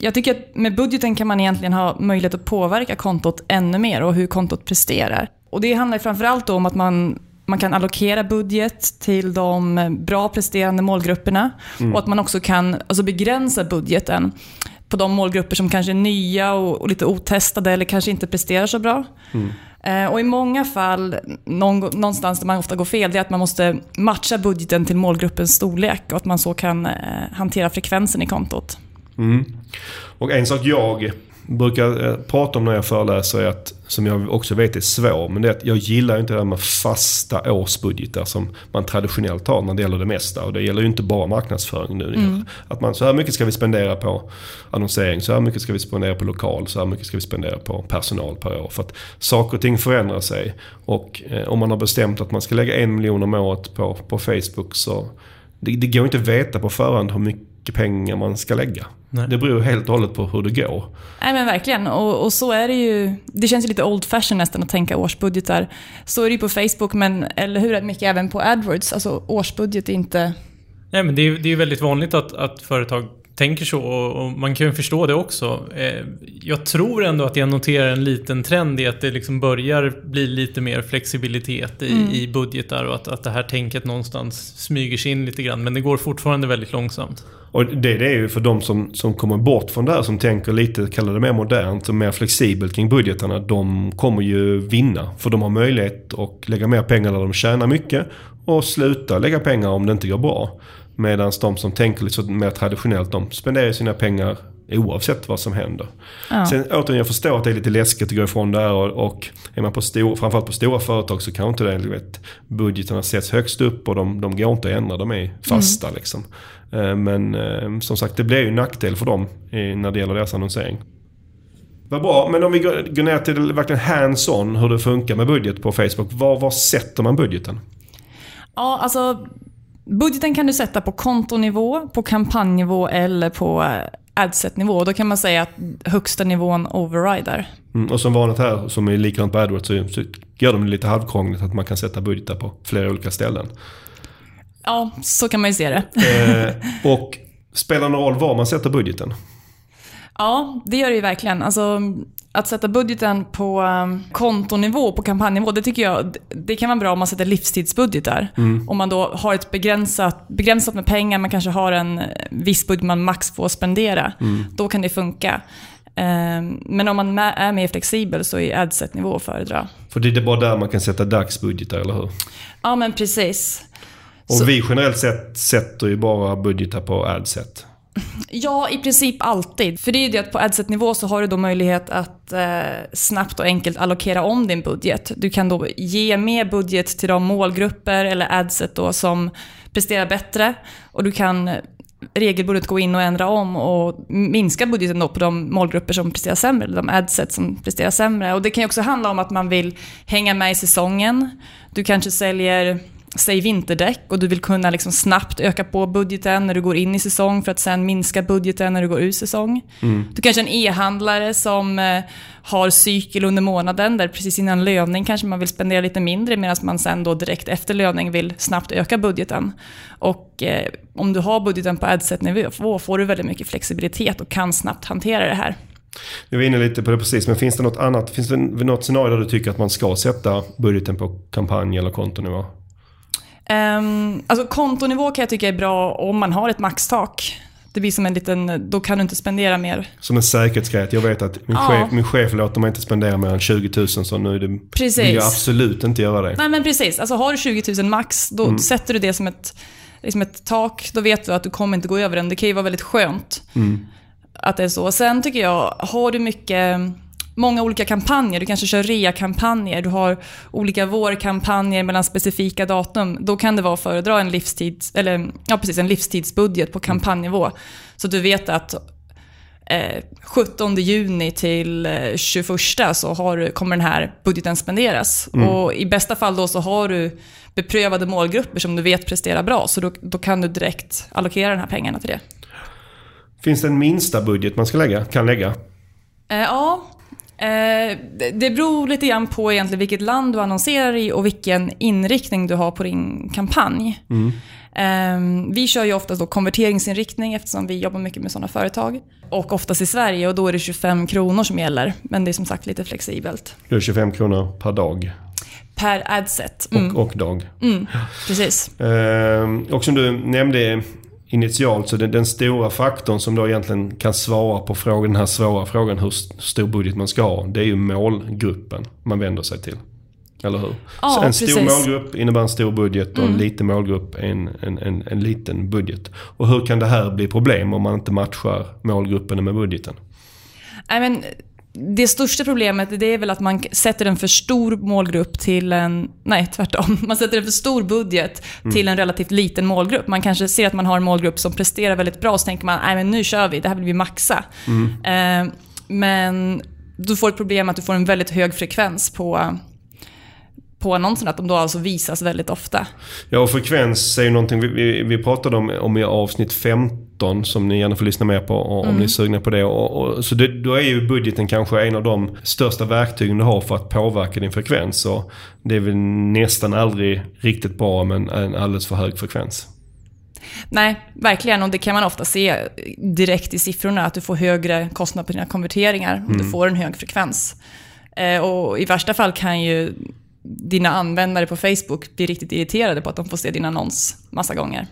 jag tycker att med budgeten kan man egentligen ha möjlighet att påverka kontot ännu mer och hur kontot presterar. Och det handlar framförallt om att man, man kan allokera budget till de bra presterande målgrupperna och att man också kan alltså begränsa budgeten på de målgrupper som kanske är nya och, och lite otestade eller kanske inte presterar så bra. Mm. Eh, och i många fall, någon, någonstans där man ofta går fel, det är att man måste matcha budgeten till målgruppens storlek och att man så kan eh, hantera frekvensen i kontot. Mm. Och en sak jag brukar eh, prata om när jag föreläser är att, som jag också vet är svår, men det är att jag gillar inte det här med fasta årsbudgetar som man traditionellt har när det gäller det mesta. Och det gäller ju inte bara marknadsföring nu. Mm. Att man, så här mycket ska vi spendera på annonsering, så här mycket ska vi spendera på lokal, så här mycket ska vi spendera på personal per år. För att saker och ting förändrar sig. Och eh, om man har bestämt att man ska lägga en miljon om året på, på Facebook så det, det går inte att veta på förhand hur mycket mycket pengar man ska lägga. Nej. Det beror helt och hållet på hur det går. Nej men verkligen. Och, och, så är det ju. Det känns ju lite old fashion nästan att tänka årsbudgetar. Så är det ju på Facebook, men eller hur, mycket även på AdWords. Alltså årsbudget är inte... Nej men det är ju väldigt vanligt att, att företag tänker så och, man kan ju förstå det också. Eh, jag tror ändå att jag noterar en liten trend i att det liksom börjar bli lite mer flexibilitet i, mm. i budgetar och att, att det här tänket någonstans smyger sig in lite grann. Men det går fortfarande väldigt långsamt. Och det, det är ju för de som, som kommer bort från det här, som tänker lite, kallar det mer modernt och mer flexibelt kring budgetarna. De kommer ju vinna. För de har möjlighet att lägga mer pengar när de tjänar mycket och sluta lägga pengar om det inte går bra. Medan de som tänker lite mer traditionellt, de spenderar sina pengar oavsett vad som händer. Ja. Sen återigen, jag förstår att det är lite läskigt att gå ifrån det här och, och är man på stor, framförallt på stora företag så kan inte det, vet, budgeterna sätts högst upp och de, de går inte att ändra, de är fasta mm. liksom. Eh, men eh, som sagt, det blir ju en nackdel för dem när det gäller deras annonsering. Vad bra, men om vi går ner till verkligen hands-on hur det funkar med budget på Facebook. Var, var sätter man budgeten? Ja, alltså budgeten kan du sätta på kontonivå, på kampanjnivå eller på eh, adset-nivå. Då kan man säga att högsta nivån overrider. Mm, och som vanligt här, som är likadant på AdWords, så, så gör de det lite halvkrångligt att man kan sätta budgetar på flera olika ställen. Ja, så kan man ju se det. Eh, och spelar någon roll var man sätter budgeten? Ja, det gör det ju verkligen. Alltså, att sätta budgeten på um, kontonivå, på kampanjnivå, det tycker jag det kan vara bra om man sätter livstidsbudgetar. Mm. Om man då har ett begränsat, begränsat med pengar, man kanske har en viss budget man max får spendera. Mm. Då kan det funka. Um, men om man är mer flexibel så är adset-nivå att föredra. För det är bara där man kan sätta dagsbudgetar, eller hur? Ja, men precis. Och så. vi generellt sett sätter ju bara budgetar på adset. Ja, i princip alltid. För det är ju det att på adset-nivå så har du då möjlighet att eh, snabbt och enkelt allokera om din budget. Du kan då ge mer budget till de målgrupper eller adset då som presterar bättre. Och du kan regelbundet gå in och ändra om och minska budgeten då på de målgrupper som presterar sämre, eller de adset som presterar sämre. Och det kan ju också handla om att man vill hänga med i säsongen. Du kanske säljer säg vinterdäck och du vill kunna liksom snabbt öka på budgeten när du går in i säsong för att sen minska budgeten när du går ur säsong. Mm. Du kanske är en e-handlare som eh, har cykel under månaden där precis innan löning kanske man vill spendera lite mindre medan man sen då direkt efter löning vill snabbt öka budgeten. Och eh, om du har budgeten på adset-nivå får du väldigt mycket flexibilitet och kan snabbt hantera det här. Vi var inne lite på det precis, men finns det något annat? Finns det något scenario där du tycker att man ska sätta budgeten på kampanj eller kontonivå? Um, alltså kontonivå kan jag tycka är bra om man har ett maxtak. Det blir som en liten, då kan du inte spendera mer. Som en säkerhetsgrej. Jag vet att min, ja. chef, min chef låter mig inte spendera mer än 20 000 så nu det, precis. vill jag absolut inte göra det. Nej men precis. Alltså har du 20 000 max, då mm. sätter du det som ett, liksom ett tak. Då vet du att du kommer inte gå över den. Det kan ju vara väldigt skönt mm. att det är så. Sen tycker jag, har du mycket många olika kampanjer. Du kanske kör rea-kampanjer, du har olika vårkampanjer mellan specifika datum. Då kan det vara att föredra en, livstids, eller, ja, precis, en livstidsbudget på kampanjnivå. Så du vet att eh, 17 juni till eh, 21 så har, kommer den här budgeten spenderas. Mm. Och I bästa fall då så har du beprövade målgrupper som du vet presterar bra, så då, då kan du direkt allokera de här pengarna till det. Finns det en minsta budget man ska lägga, kan lägga? Eh, ja, Eh, det beror lite grann på egentligen vilket land du annonserar i och vilken inriktning du har på din kampanj. Mm. Eh, vi kör ju oftast då konverteringsinriktning eftersom vi jobbar mycket med sådana företag. Och oftast i Sverige och då är det 25 kronor som gäller. Men det är som sagt lite flexibelt. Det är 25 kronor per dag? Per adset. Mm. Och, och dag. Mm, precis. Eh, och som du nämnde initialt så den, den, stora faktorn som då egentligen kan svara på frågan, den här svåra frågan hur stor budget man ska ha. Det är ju målgruppen man vänder sig till. Eller hur? Ja, så en precis. stor målgrupp innebär en stor budget och en mm. liten målgrupp en, en, en, en liten budget. Och hur kan det här bli problem om man inte matchar målgruppen med budgeten? I men, det största problemet det är väl att man sätter en för stor målgrupp till en... Nej, tvärtom. Man sätter en för stor budget mm. till en relativt liten målgrupp. Man kanske ser att man har en målgrupp som presterar väldigt bra, så tänker man nej men nu kör vi, det här vill vi maxa. Mm. Eh, men du får ett problem att du får en väldigt hög frekvens på på annonserna, att de då alltså visas väldigt ofta. Ja, och frekvens är ju någonting vi, vi, vi pratade om, om i avsnitt 15 som ni gärna får lyssna mer på om mm. ni är sugna på det. Och, och, så det, då är ju budgeten kanske en av de största verktygen du har för att påverka din frekvens. Och det är väl nästan aldrig riktigt bra med en, alldeles för hög frekvens. Nej, verkligen. Och det kan man ofta se direkt i siffrorna, att du får högre kostnad på dina konverteringar om mm. du får en hög frekvens. Eh, och i värsta fall kan ju dina användare på Facebook blir riktigt irriterade på att de får se din annons massa gånger.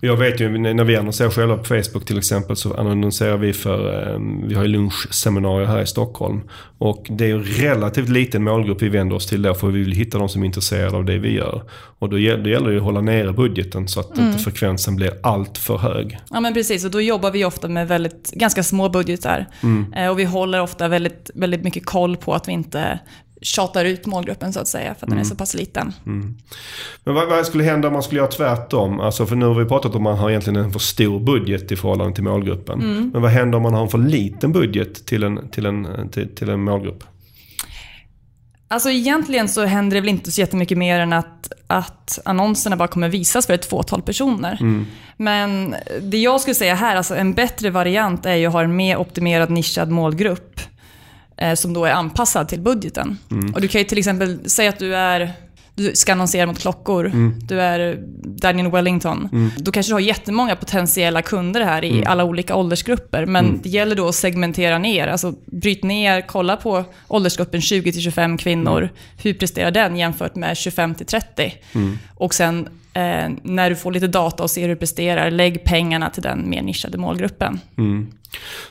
Jag vet ju när vi annonserar själva på Facebook till exempel så annonserar vi för, eh, vi har ju lunchseminarier här i Stockholm. Och det är ju relativt liten målgrupp vi vänder oss till då för vi vill hitta de som är intresserade av det vi gör. Och då gäller, det ju att hålla nere budgeten så att mm. inte frekvensen blir allt för hög. Ja men precis och då jobbar vi ofta med väldigt, ganska små budgetar. Mm. Eh, och vi håller ofta väldigt, väldigt mycket koll på att vi inte tjatar ut målgruppen så att säga, för att mm. den är mm. så pass liten. Mm. Men vad, vad, skulle hända om man skulle göra tvärtom? Alltså för nu har vi pratat om att man har egentligen en för stor budget i förhållande till målgruppen. Mm. Men vad händer om man har en för liten budget till en, till en, till, till en målgrupp? Alltså egentligen så händer det väl inte så jättemycket mer än att, att annonserna bara kommer visas för ett fåtal personer. Mm. Men det jag skulle säga här, alltså en bättre variant är ju att ha en mer optimerad nischad målgrupp som då är anpassad till budgeten. Mm. Och du kan ju till exempel säga att du är du ska annonsera mot klockor, mm. du är Daniel Wellington. Mm. Då kanske du har jättemånga potentiella kunder här i mm. alla olika åldersgrupper. Men mm. det gäller då att segmentera ner, alltså bryt ner, kolla på åldersgruppen 20-25 kvinnor. Mm. Hur presterar den jämfört med 25-30? Mm. Och sen eh, när du får lite data och ser hur du presterar, lägg pengarna till den mer nischade målgruppen. Mm.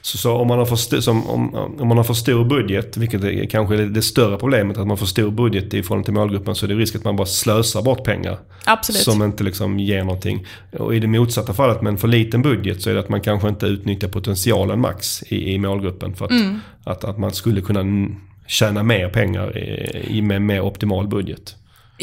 Så, så, om, man har för, som, om, om man har för stor budget, vilket är kanske är det större problemet, att man får stor budget i förhållande till målgruppen, så är det risk att man bara slösar bort pengar. Absolut. Som inte liksom ger någonting. Och i det motsatta fallet med en för liten budget så är det att man kanske inte utnyttjar potentialen max i, i målgruppen. För att, mm. att, att man skulle kunna tjäna mer pengar i, i med mer optimal budget.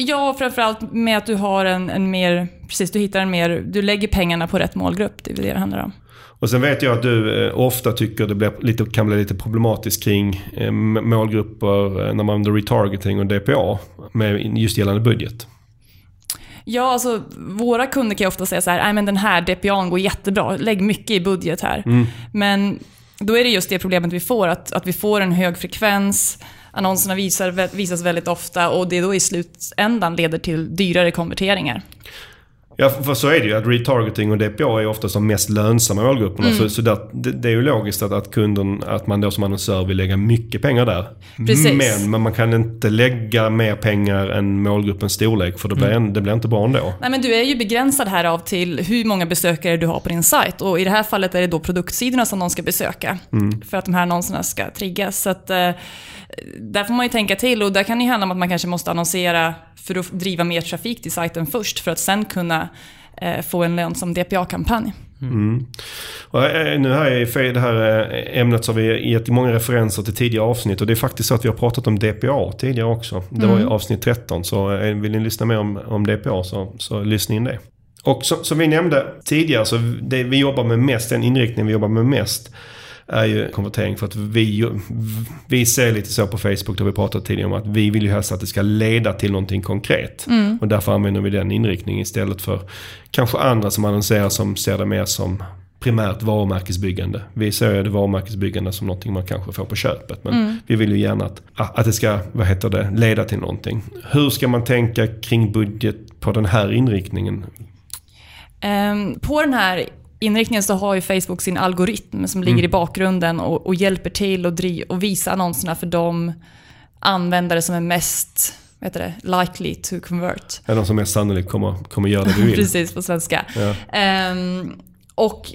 Ja, framförallt med att du har en, en mer, precis du hittar en mer, du lägger pengarna på rätt målgrupp. Det är det det handlar om. Och sen vet jag att du eh, ofta tycker det blir lite, kan bli lite problematiskt kring eh, målgrupper eh, när man använder retargeting och DPA med just gällande budget. Ja, alltså våra kunder kan ju ofta säga så här, men den här DPAn går jättebra, lägg mycket i budget här. Mm. Men då är det just det problemet vi får, att, att vi får en hög frekvens, annonserna visar, visas väldigt ofta och det då i slutändan leder till dyrare konverteringar. Ja, för så är det ju. Att retargeting och DPA är ofta de mest lönsamma målgrupperna. Mm. Så, så där, det, det, är ju logiskt att, att kunden, att man då som annonsör vill lägga mycket pengar där. Precis. Men, men man kan inte lägga mer pengar än målgruppens storlek för det blir, mm. det blir inte bra ändå. Nej, men du är ju begränsad här av till hur många besökare du har på din sajt. Och i det här fallet är det då produktsidorna som de ska besöka. Mm. För att de här annonserna ska triggas. Så att, eh, där får man ju tänka till och där kan det ju handla om att man kanske måste annonsera för att driva mer trafik till sajten först för att sen kunna eh, få en lönsam DPA-kampanj. Mm. Eh, nu här i det här eh, ämnet så har vi gett många referenser till tidigare avsnitt och det är faktiskt så att vi har pratat om DPA tidigare också. Det var i mm. avsnitt 13 så vill ni lyssna mer om, om DPA så, så lyssna in det. Och som, som vi nämnde tidigare så det vi jobbar med mest, den inriktning vi jobbar med mest är ju konvertering. För att vi, vi ser lite så på Facebook, där vi pratat tidigare om att vi vill ju helst att det ska leda till någonting konkret. Mm. Och därför använder vi den inriktningen istället för kanske andra som annonserar som ser det mer som primärt varumärkesbyggande. Vi ser det varumärkesbyggande som någonting man kanske får på köpet. Men mm. vi vill ju gärna att, att det ska, vad heter det, leda till någonting. Hur ska man tänka kring budget på den här inriktningen? Um, på den här inriktningen så har ju Facebook sin algoritm som ligger mm. i bakgrunden och, och hjälper till att driv, och visa annonserna för de användare som är mest heter det, likely to convert. Ja, de som mest sannolikt kommer, kommer göra det du vill. Precis, på svenska. Ja. Um, Och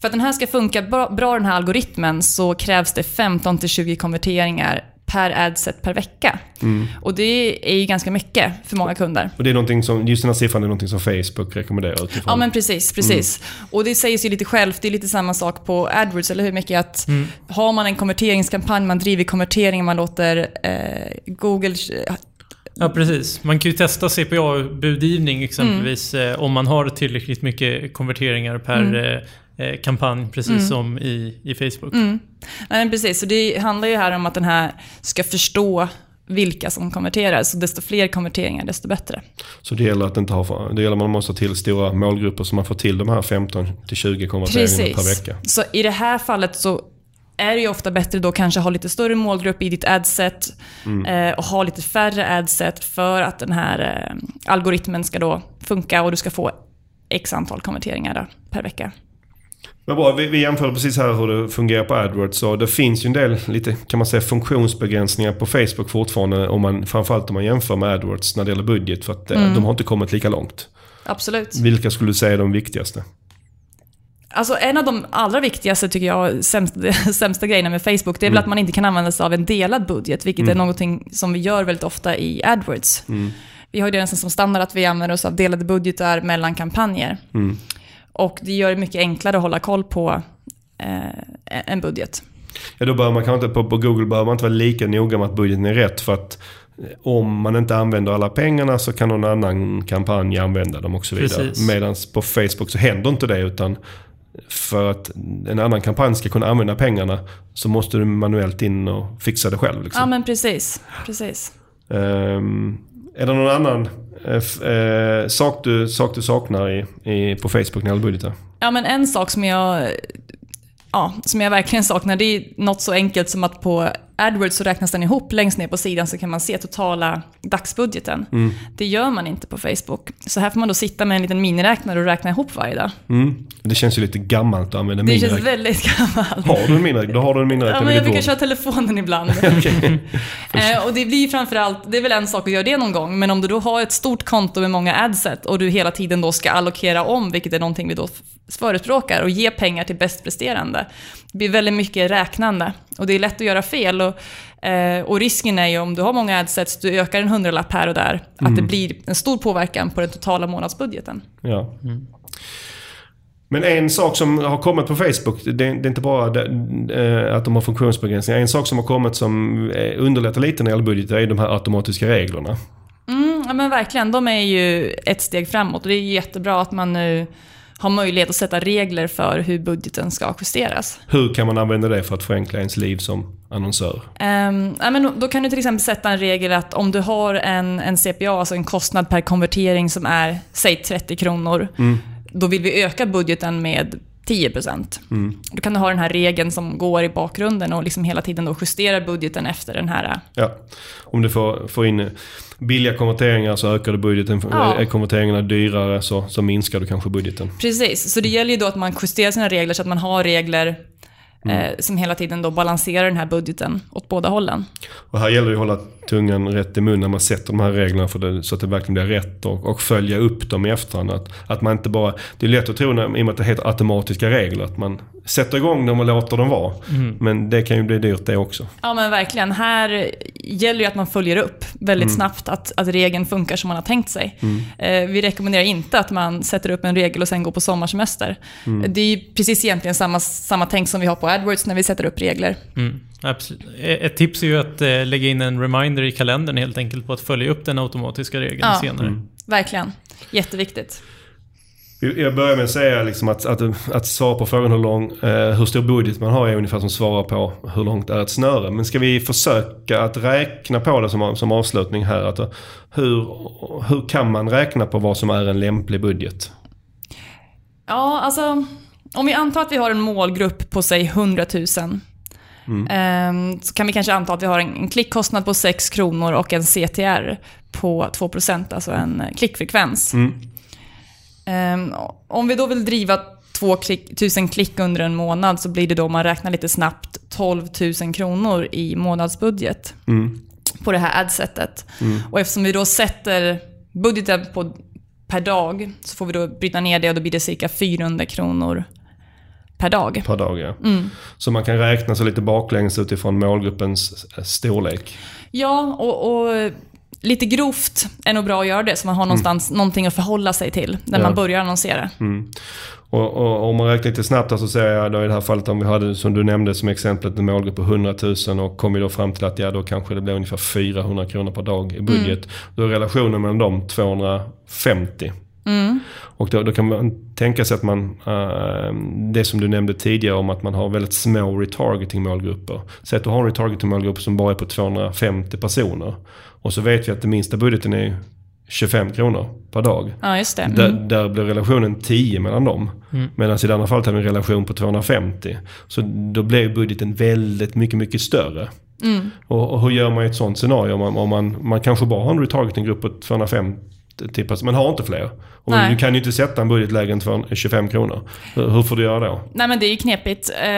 för att den här ska funka bra, bra den här algoritmen, så krävs det 15-20 konverteringar per adset per vecka. Mm. Och det är ju ganska mycket för många kunder. Och det är någonting som, just den här siffran är någonting som Facebook rekommenderar utifrån? Ja men precis, precis. Mm. Och det säger sig lite självt, det är lite samma sak på AdWords, eller hur? Mycket att mm. har man en konverteringskampanj, man driver konvertering, man låter eh, Google Ja, precis. Man kan ju testa CPA-budgivning exempelvis mm. eh, om man har tillräckligt mycket konverteringar per mm. Eh, kampanj, precis mm. som i, i Facebook. Mm. Nej, precis. Så det handlar ju här om att den här ska förstå vilka som konverterar. Så desto fler konverteringar, desto bättre. Så det gäller att inte ha, det gäller att man måste ha till stora målgrupper så man får till de här 15-20 konverteringarna per vecka. Så i det här fallet så är det ju ofta bättre då kanske ha lite större målgrupp i ditt adset mm. eh, och ha lite färre adset för att den här eh, algoritmen ska då funka och du ska få x antal konverteringar då, per vecka. Men bra, vi, vi jämförde precis här hur det fungerar på AdWords. Och det finns ju en del, lite, kan man säga, funktionsbegränsningar på Facebook fortfarande. Om man, framförallt om man jämför med AdWords när det gäller budget. För att eh, mm. de har inte kommit lika långt. Absolut. Vilka skulle du säga är de viktigaste? Alltså en av de allra viktigaste, tycker jag, sämsta, sämsta grejerna med Facebook, det är väl mm. att man inte kan använda sig av en delad budget, vilket mm. är någonting som vi gör väldigt ofta i AdWords. Mm. Vi har det nästan som standard att vi använder oss av delade budgetar mellan kampanjer. Och det gör det mycket enklare att hålla koll på eh, en budget. Ja, då bör man kanske inte, på, på Google behöver man inte vara lika noga med att budgeten är rätt. För att eh, om man inte använder alla pengarna så kan någon annan kampanj använda dem och så vidare. Medan på Facebook så händer inte det. utan för att en annan kampanj ska kunna använda pengarna så måste du manuellt in och fixa det själv. Liksom. Ja men precis. precis. Um, är det någon annan Eh, eh, sak, du, sak du saknar i, i, på Facebook när det gäller budgetar? Ja, men en sak som jag, ja, som jag verkligen saknar, det är något så enkelt som att på AdWords så räknas den ihop längst ner på sidan så kan man se totala dagsbudgeten. Mm. Det gör man inte på Facebook. Så här får man då sitta med en liten miniräknare och räkna ihop varje dag. Mm. Det känns ju lite gammalt att använda miniräknare. Det känns väldigt gammalt. Har du en miniräknare? Då har du en miniräknare Ja, men jag brukar köra telefonen ibland. eh, och det blir framförallt, det är väl en sak att göra det någon gång, men om du då har ett stort konto med många adset och du hela tiden då ska allokera om, vilket är någonting vi då förespråkar, och ge pengar till bäst presterande. Det blir väldigt mycket räknande och det är lätt att göra fel. Och, eh, och risken är ju om du har många adsets, du ökar en hundralapp här och där, mm. att det mm. blir en stor påverkan på den totala månadsbudgeten. Ja. Mm. Men en sak som har kommit på Facebook, det, det är inte bara det, eh, att de har funktionsbegränsningar. En sak som har kommit som eh, underlättar lite när det gäller budget är de här automatiska reglerna. Mm, ja men verkligen, de är ju ett steg framåt och det är jättebra att man nu har möjlighet att sätta regler för hur budgeten ska justeras. Hur kan man använda det för att förenkla ens liv som annonsör? Um, ja, men då kan du till exempel sätta en regel att om du har en, en CPA, alltså en kostnad per konvertering som är, säg 30 kronor, mm. då vill vi öka budgeten med 10%. Mm. Då kan du ha den här regeln som går i bakgrunden och liksom hela tiden då justerar budgeten efter den här. Ja, om du får, får in billiga konverteringar så ökar du budgeten. Ja. Är konverteringarna dyrare så, så minskar du kanske budgeten. Precis, så det gäller ju då att man justerar sina regler så att man har regler Mm. Eh, som hela tiden då balanserar den här budgeten åt båda hållen. Och här gäller det att hålla tungan rätt i mun när man sätter de här reglerna för det, så att det verkligen blir rätt och, och följa upp dem i efterhand. Att, att man inte bara, det är lätt att tro, när, i och med att det heter automatiska regler, att man sätter igång dem och låter dem vara. Mm. Men det kan ju bli dyrt det också. Ja men verkligen. Här gäller det att man följer upp väldigt mm. snabbt att, att regeln funkar som man har tänkt sig. Mm. Eh, vi rekommenderar inte att man sätter upp en regel och sen går på sommarsemester. Mm. Det är precis egentligen samma, samma tänk som vi har på AdWords när vi sätter upp regler. Absolut. Ett tips är ju att eh, lägga in en reminder i kalendern helt enkelt på att följa upp den automatiska regeln ja, senare. Mm. Verkligen. Jätteviktigt. Jag börjar med att säga liksom att, att, att svara på frågan hur, lång, eh, hur stor budget man har är ungefär som att svara på hur långt är ett snöre. Men ska vi försöka att räkna på det som, som avslutning här? Att, hur, hur kan man räkna på vad som är en lämplig budget? Ja, alltså om vi antar att vi har en målgrupp på säg 100 000 Mm. Så kan vi kanske anta att vi har en klickkostnad på 6 kronor och en CTR på 2%, alltså en klickfrekvens. Mm. Ehm, om vi då vill driva 2000 klick under en månad så blir det då, om man räknar lite snabbt, 12 000 kronor i månadsbudget mm. på det här adsetet. Mm. Och eftersom vi då sätter budgeten på per dag. Så får vi då bryta ner det och då blir det cirka 400 kronor per dag. Per dag, ja. Mm. Så man kan räkna så lite baklänges utifrån målgruppens storlek? Ja, och, och lite grovt är nog bra att göra det så man har någonstans mm. någonting att förhålla sig till när ja. man börjar annonsera. Mm. Och, och, om man räknar lite snabbt så säger jag då i det här fallet om vi hade som du nämnde som exemplet en målgrupp på 100 000 och kommer då fram till att ja då kanske det blir ungefär 400 kronor per dag i budget. Mm. Då är relationen mellan dem 250. Mm. Och då, då, kan man tänka sig att man, uh, det som du nämnde tidigare om att man har väldigt små retargeting målgrupper. Säg att du har en retargeting målgrupp som bara är på 250 personer. Och så vet vi att den minsta budgeten är 25 kronor per dag. Ja, just det. Mm. Där, där blir relationen 10 mellan dem. Mm. Medan i det andra fallet har vi en relation på 250. Så då blir budgeten väldigt mycket, mycket större. Mm. Och, och, hur gör man i ett sånt scenario? Om man, om man, man kanske bara har en retargeting-grupp på 250 tippas, men har inte fler. Och du kan ju inte sätta en budget lägre än 25 kronor. Hur får du göra då? Nej men det är ju knepigt. Eh,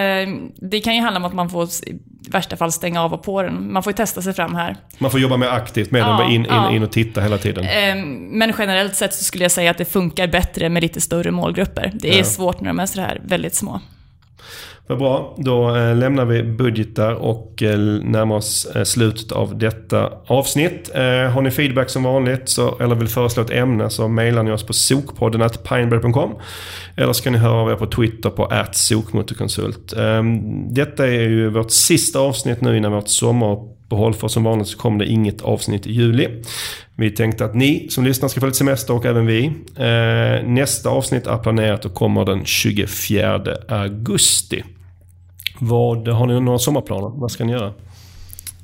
det kan ju handla om att man får i värsta fall stänga av och på den. Man får ju testa sig fram här. Man får jobba mer aktivt med ja, den, in, in, ja. in och titta hela tiden. Eh, men generellt sett så skulle jag säga att det funkar bättre med lite större målgrupper. Det är ja. svårt när de är så här väldigt små. Vad bra, då eh, lämnar vi budgetar och eh, närmar oss eh, slutet av detta avsnitt. Har ni feedback som vanligt så, eller vill föreslå ett ämne så mejlar ni oss på sokpodden pineberry.com eller så kan ni höra av er på Twitter på sokmotorkonsult. Ehm, detta är ju vårt sista avsnitt nu innan vårt sommaruppehåll för som vanligt så kommer det inget avsnitt i juli. Vi tänkte att ni som lyssnar ska få lite semester och även vi. Nästa avsnitt är planerat och kommer den 24 augusti. Vad, har ni några sommarplaner? Vad ska ni göra?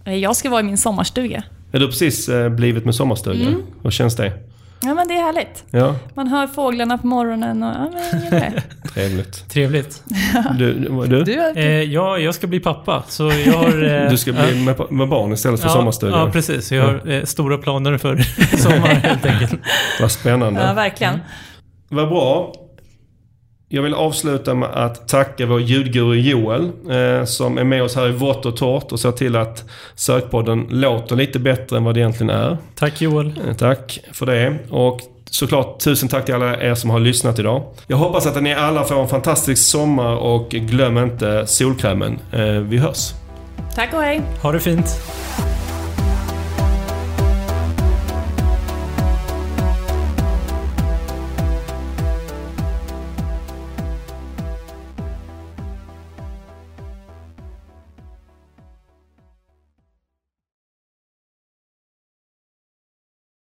Eh, jag ska vara i min sommarstuga. Är du precis eh, blivit med sommarstuga? Mm. Hur känns det? Ja men det är härligt. Ja. Man hör fåglarna på morgonen och ja, men det. Trevligt. Trevligt. Du, du? du eh, ja, jag ska bli pappa. Så jag har, eh, du ska bli med, med barn istället för ja, sommarstuga? Ja, precis. Jag har eh, stora planer för sommaren helt enkelt. Vad spännande. Ja, verkligen. Mm. Vad bra. Jag vill avsluta med att tacka vår ljudguru Joel eh, som är med oss här i vått och torrt och ser till att sökpodden låter lite bättre än vad det egentligen är. Tack Joel. Eh, tack för det. Och såklart tusen tack till alla er som har lyssnat idag. Jag hoppas att ni alla får en fantastisk sommar och glöm inte solkrämen. Eh, vi hörs. Tack och hej. Ha det fint.